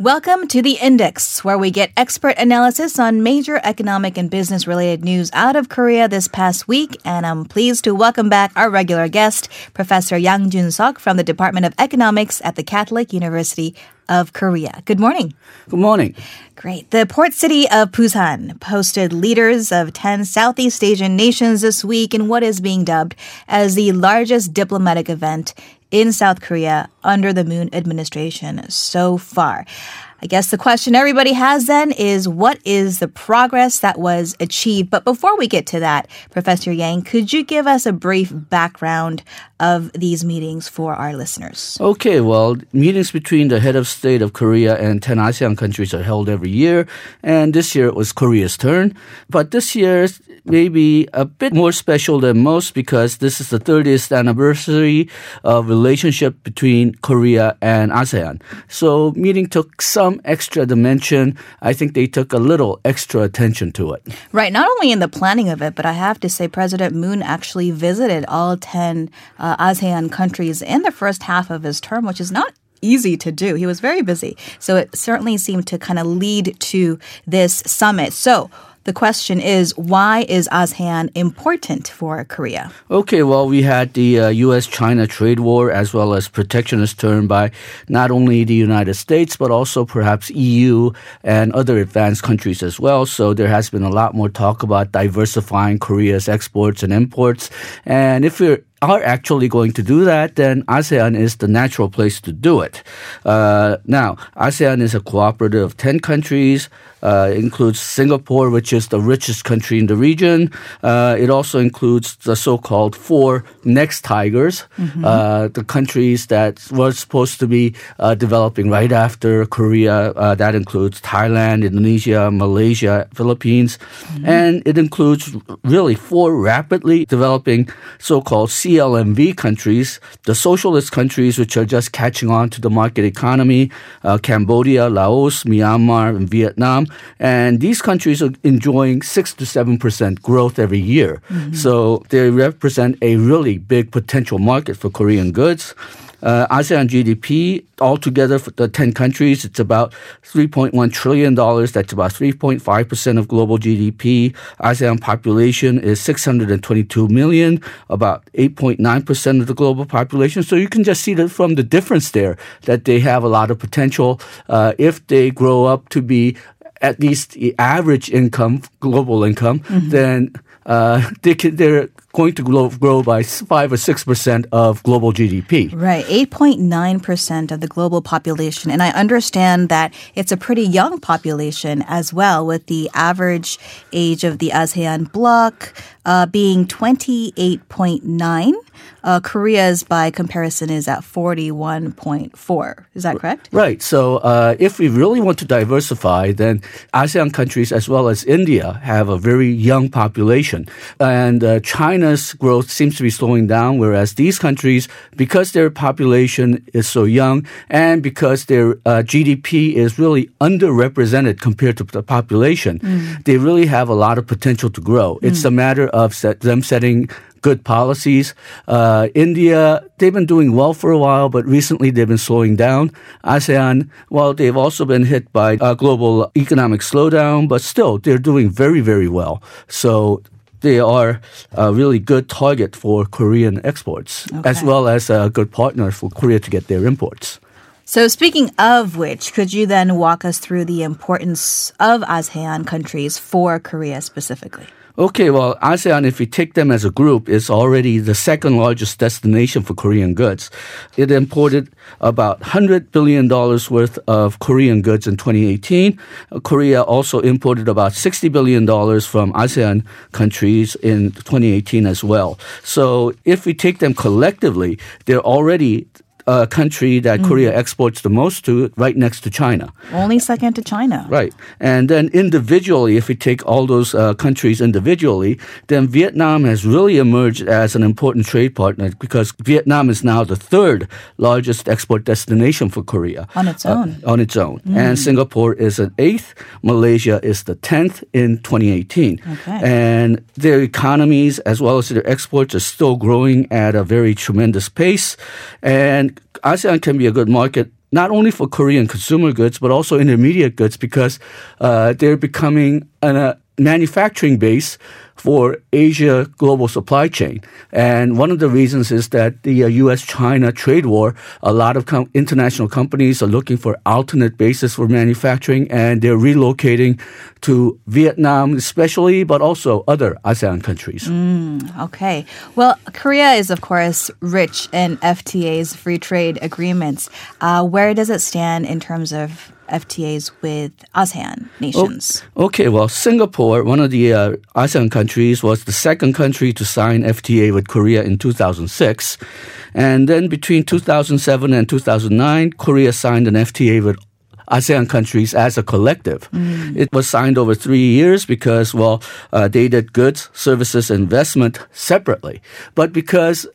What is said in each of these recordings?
Welcome to the Index, where we get expert analysis on major economic and business related news out of Korea this past week. And I'm pleased to welcome back our regular guest, Professor Yang Jun Sok from the Department of Economics at the Catholic University of Korea. Good morning. Good morning. Great. The port city of Busan posted leaders of 10 Southeast Asian nations this week in what is being dubbed as the largest diplomatic event in South Korea under the Moon administration so far. I guess the question everybody has then is what is the progress that was achieved? But before we get to that, Professor Yang, could you give us a brief background of these meetings for our listeners? Okay, well, meetings between the head of state of Korea and 10 ASEAN countries are held every year, and this year it was Korea's turn. But this year may be a bit more special than most because this is the 30th anniversary of relationship between Korea and ASEAN. So meeting took some some extra dimension. I think they took a little extra attention to it. Right. Not only in the planning of it, but I have to say President Moon actually visited all 10 uh, ASEAN countries in the first half of his term, which is not easy to do. He was very busy. So it certainly seemed to kind of lead to this summit. So, the question is, why is ASEAN important for Korea? Okay, well, we had the uh, U.S. China trade war as well as protectionist turn by not only the United States, but also perhaps EU and other advanced countries as well. So there has been a lot more talk about diversifying Korea's exports and imports. And if you're are actually going to do that, then ASEAN is the natural place to do it. Uh, now, ASEAN is a cooperative of 10 countries. Uh, includes Singapore, which is the richest country in the region. Uh, it also includes the so-called four next tigers, mm-hmm. uh, the countries that were supposed to be uh, developing right after Korea. Uh, that includes Thailand, Indonesia, Malaysia, Philippines, mm-hmm. and it includes really four rapidly developing so-called CLMV countries, the socialist countries which are just catching on to the market economy, uh, Cambodia, Laos, Myanmar, and Vietnam. And these countries are enjoying 6 to 7% growth every year. Mm-hmm. So they represent a really big potential market for Korean goods. Uh, ASEAN GDP altogether for the 10 countries, it's about $3.1 trillion. That's about 3.5% of global GDP. ASEAN population is 622 million, about 8.9% of the global population. So you can just see that from the difference there that they have a lot of potential uh, if they grow up to be at least the average income, global income, mm-hmm. then uh, they can, they're going to grow, grow by 5 or 6% of global GDP. Right, 8.9% of the global population. And I understand that it's a pretty young population as well, with the average age of the ASEAN bloc uh, being 28.9. Uh, Korea's, by comparison, is at 41.4. Is that correct? Right. So uh, if we really want to diversify, then ASEAN countries as well as India have a very young population. And uh, China's growth seems to be slowing down, whereas these countries, because their population is so young and because their uh, GDP is really underrepresented compared to the population, mm. they really have a lot of potential to grow. Mm. It's a matter of set, them setting good policies. Uh, India, they've been doing well for a while, but recently they've been slowing down. ASEAN, well, they've also been hit by a global economic slowdown, but still they're doing very, very well. So they are a really good target for Korean exports, okay. as well as a good partner for Korea to get their imports. So, speaking of which, could you then walk us through the importance of ASEAN countries for Korea specifically? Okay, well, ASEAN, if we take them as a group, is already the second largest destination for Korean goods. It imported about $100 billion worth of Korean goods in 2018. Korea also imported about $60 billion from ASEAN countries in 2018 as well. So if we take them collectively, they're already uh, country that mm. Korea exports the most to, right next to China. Only second to China. Right. And then individually, if we take all those uh, countries individually, then Vietnam has really emerged as an important trade partner because Vietnam is now the third largest export destination for Korea. On its uh, own. Uh, on its own. Mm. And Singapore is an eighth. Malaysia is the 10th in 2018. Okay. And their economies as well as their exports are still growing at a very tremendous pace. And ASEAN can be a good market not only for Korean consumer goods, but also intermediate goods because uh, they're becoming an, a manufacturing base for Asia global supply chain. And one of the reasons is that the uh, US China trade war, a lot of com- international companies are looking for alternate bases for manufacturing and they're relocating to Vietnam, especially, but also other ASEAN countries. Mm, okay. Well, Korea is, of course, rich in FTAs, free trade agreements. Uh, where does it stand in terms of FTAs with ASEAN nations? Oh, okay, well, Singapore, one of the uh, ASEAN countries, was the second country to sign FTA with Korea in 2006. And then between 2007 and 2009, Korea signed an FTA with ASEAN countries as a collective. Mm. It was signed over three years because, well, uh, they did goods, services, investment separately. But because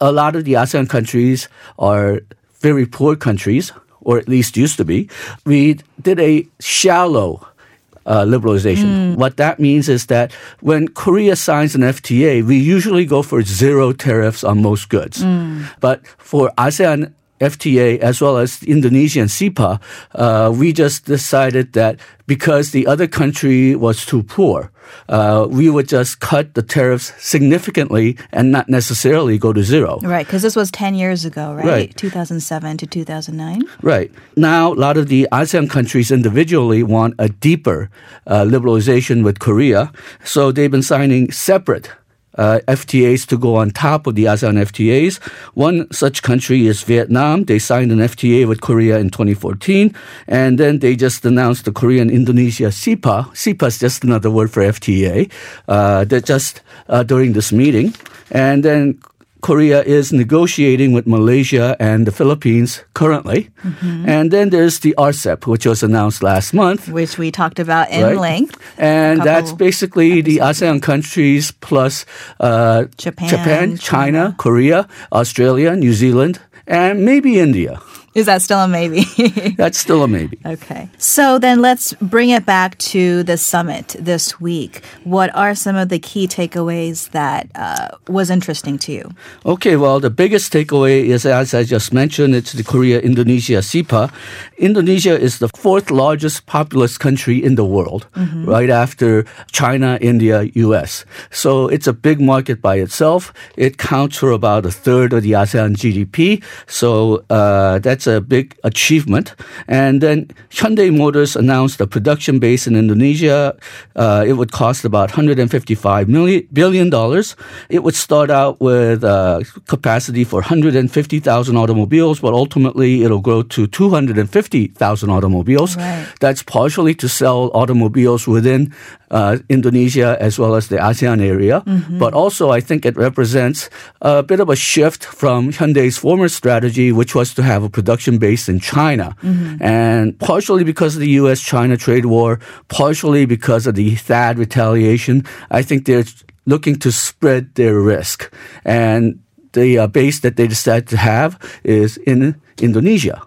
a lot of the ASEAN countries are very poor countries, or at least used to be, we did a shallow uh, liberalization. Mm. What that means is that when Korea signs an FTA, we usually go for zero tariffs on most goods. Mm. But for ASEAN FTA as well as Indonesian CEPA, uh, we just decided that because the other country was too poor, uh, we would just cut the tariffs significantly and not necessarily go to zero. Right, because this was 10 years ago, right? right? 2007 to 2009. Right. Now, a lot of the ASEAN countries individually want a deeper uh, liberalization with Korea. So they've been signing separate uh, FTAs to go on top of the ASEAN FTAs. One such country is Vietnam. They signed an FTA with Korea in 2014, and then they just announced the Korean Indonesia CEPA. CEPA is just another word for FTA. Uh, that just uh, during this meeting, and then Korea is negotiating with Malaysia and the Philippines currently. Mm-hmm. And then there's the RCEP, which was announced last month. Which we talked about in right? length. And that's basically episodes. the ASEAN countries plus uh, Japan, Japan China, China, Korea, Australia, New Zealand, and maybe India. Is that still a maybe? That's still a maybe. Okay. So then let's bring it back to the summit this week. What are some of the key takeaways that uh, was interesting to you? Okay, well, the biggest takeaway is, as I just mentioned, it's the Korea Indonesia CEPA. Indonesia is the fourth largest populous country in the world, mm-hmm. right after China, India, US. So it's a big market by itself. It counts for about a third of the ASEAN GDP. So uh, that's that's a big achievement. And then Hyundai Motors announced a production base in Indonesia. Uh, it would cost about 155 million billion dollars. It would start out with uh, capacity for 150,000 automobiles, but ultimately it'll grow to 250,000 automobiles. Right. That's partially to sell automobiles within uh, Indonesia as well as the ASEAN area. Mm-hmm. But also, I think it represents a bit of a shift from Hyundai's former strategy, which was to have a production base in China. Mm-hmm. And partially because of the US China trade war, partially because of the THAAD retaliation, I think they're looking to spread their risk. And the uh, base that they decided to have is in Indonesia.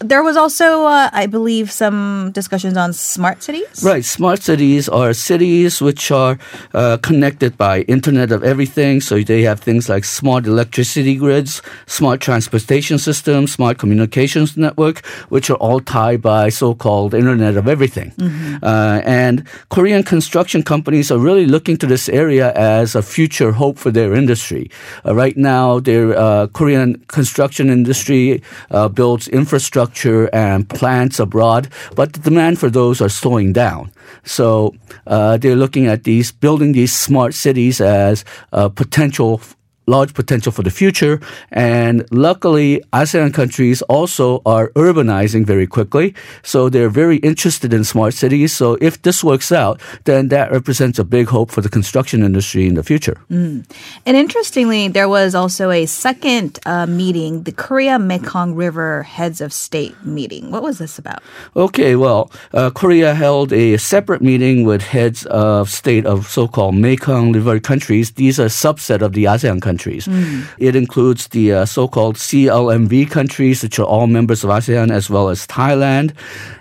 There was also, uh, I believe, some discussions on smart cities. Right, smart cities are cities which are uh, connected by Internet of Everything. So they have things like smart electricity grids, smart transportation systems, smart communications network, which are all tied by so-called Internet of Everything. Mm-hmm. Uh, and Korean construction companies are really looking to this area as a future hope for their industry. Uh, right now, their uh, Korean construction industry uh, builds infrastructure and plants abroad, but the demand for those are slowing down. So uh, they're looking at these building these smart cities as a potential large potential for the future. And luckily, ASEAN countries also are urbanizing very quickly. So they're very interested in smart cities. So if this works out, then that represents a big hope for the construction industry in the future. Mm. And interestingly, there was also a second uh, meeting, the Korea Mekong River Heads of State meeting. What was this about? Okay, well, uh, Korea held a separate meeting with heads of state of so-called Mekong River countries. These are a subset of the ASEAN countries countries. Mm. It includes the uh, so-called CLMV countries, which are all members of ASEAN, as well as Thailand.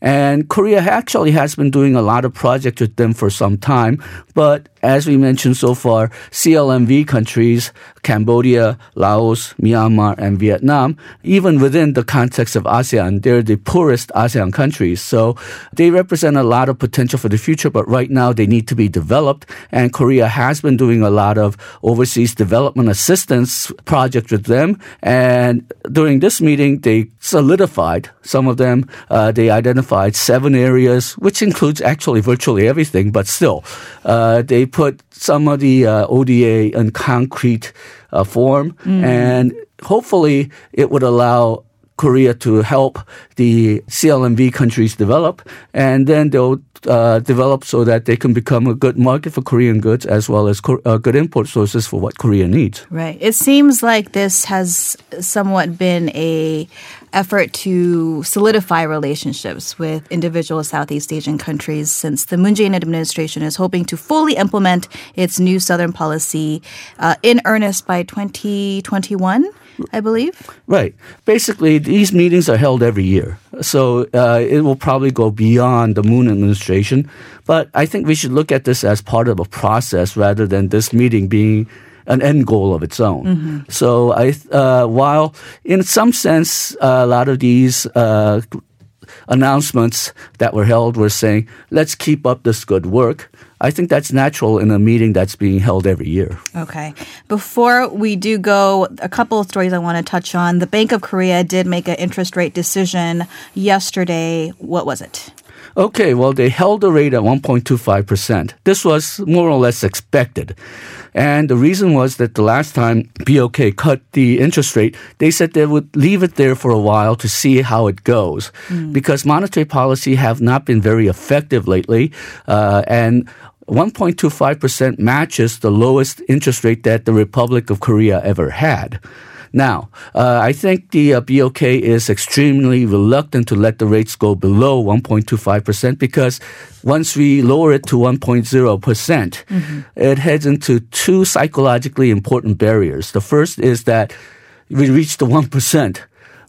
And Korea actually has been doing a lot of projects with them for some time, but as we mentioned so far, CLMV countries, Cambodia, Laos, Myanmar, and Vietnam, even within the context of ASEAN, they're the poorest ASEAN countries. So they represent a lot of potential for the future, but right now they need to be developed. And Korea has been doing a lot of overseas development assistance projects with them. And during this meeting, they solidified some of them. Uh, they identified seven areas, which includes actually virtually everything, but still, uh, they put some of the uh, ODA in concrete uh, form, mm. and hopefully it would allow Korea to help the CLMV countries develop, and then they'll uh, develop so that they can become a good market for Korean goods as well as co- uh, good import sources for what Korea needs. Right. It seems like this has somewhat been a effort to solidify relationships with individual Southeast Asian countries since the Moon Jae-in administration is hoping to fully implement its new Southern policy uh, in earnest by 2021. I believe. Right. Basically, these meetings are held every year. So uh, it will probably go beyond the Moon administration. But I think we should look at this as part of a process rather than this meeting being an end goal of its own. Mm-hmm. So I, uh, while in some sense, uh, a lot of these uh, announcements that were held were saying, let's keep up this good work. I think that's natural in a meeting that's being held every year. Okay. Before we do go, a couple of stories I want to touch on. The Bank of Korea did make an interest rate decision yesterday. What was it? Okay, well, they held the rate at 1.25%. This was more or less expected. And the reason was that the last time BOK cut the interest rate, they said they would leave it there for a while to see how it goes. Mm. Because monetary policy have not been very effective lately. Uh, and 1.25% matches the lowest interest rate that the Republic of Korea ever had. Now, uh, I think the uh, BOK is extremely reluctant to let the rates go below 1.25% because once we lower it to 1.0%, percent mm-hmm. it heads into two psychologically important barriers. The first is that we reach the 1%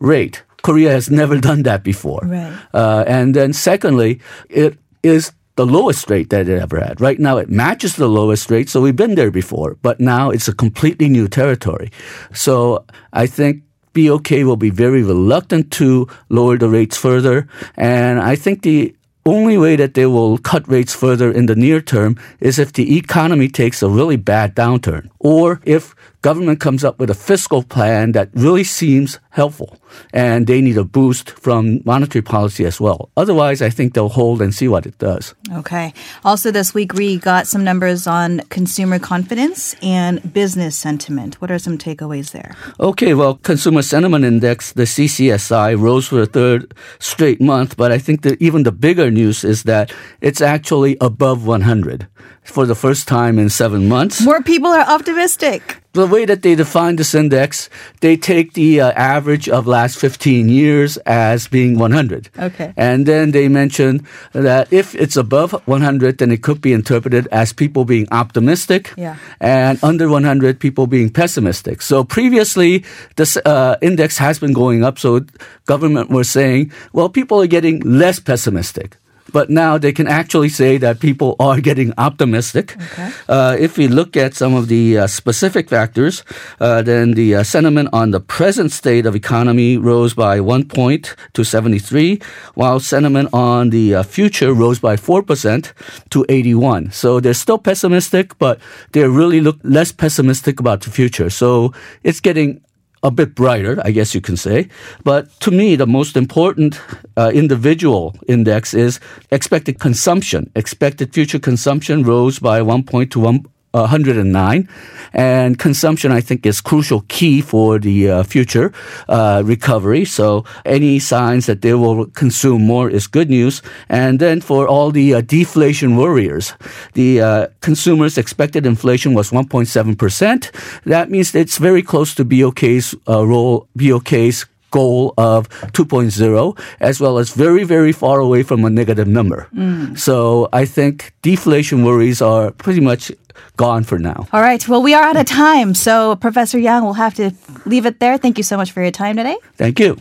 rate. Korea has never done that before. Right. Uh, and then secondly, it is the lowest rate that it ever had. Right now, it matches the lowest rate, so we've been there before, but now it's a completely new territory. So I think BOK will be very reluctant to lower the rates further, and I think the only way that they will cut rates further in the near term is if the economy takes a really bad downturn or if government comes up with a fiscal plan that really seems helpful and they need a boost from monetary policy as well. Otherwise, I think they'll hold and see what it does. Okay. Also this week, we got some numbers on consumer confidence and business sentiment. What are some takeaways there? Okay. Well, consumer sentiment index, the CCSI rose for the third straight month, but I think that even the bigger news is that it's actually above 100 for the first time in seven months. More people are optimistic. The way that they define this index, they take the uh, average of last 15 years as being 100. Okay. And then they mention that if it's above 100, then it could be interpreted as people being optimistic. Yeah. And under 100, people being pessimistic. So previously, this uh, index has been going up. So government was saying, well, people are getting less pessimistic. But now they can actually say that people are getting optimistic. Okay. Uh, if we look at some of the uh, specific factors, uh, then the uh, sentiment on the present state of economy rose by one point to 73, while sentiment on the uh, future rose by 4% to 81. So they're still pessimistic, but they're really look less pessimistic about the future. So it's getting a bit brighter, I guess you can say. But to me, the most important uh, individual index is expected consumption. Expected future consumption rose by one point to one 109. And consumption, I think, is crucial key for the uh, future uh, recovery. So any signs that they will consume more is good news. And then for all the uh, deflation worriers, the uh, consumers' expected inflation was 1.7%. That means it's very close to BOK's uh, role, BOK's goal of 2.0, as well as very, very far away from a negative number. Mm. So I think deflation worries are pretty much gone for now. All right. Well, we are out of time. So, Professor Yang, we'll have to leave it there. Thank you so much for your time today. Thank you.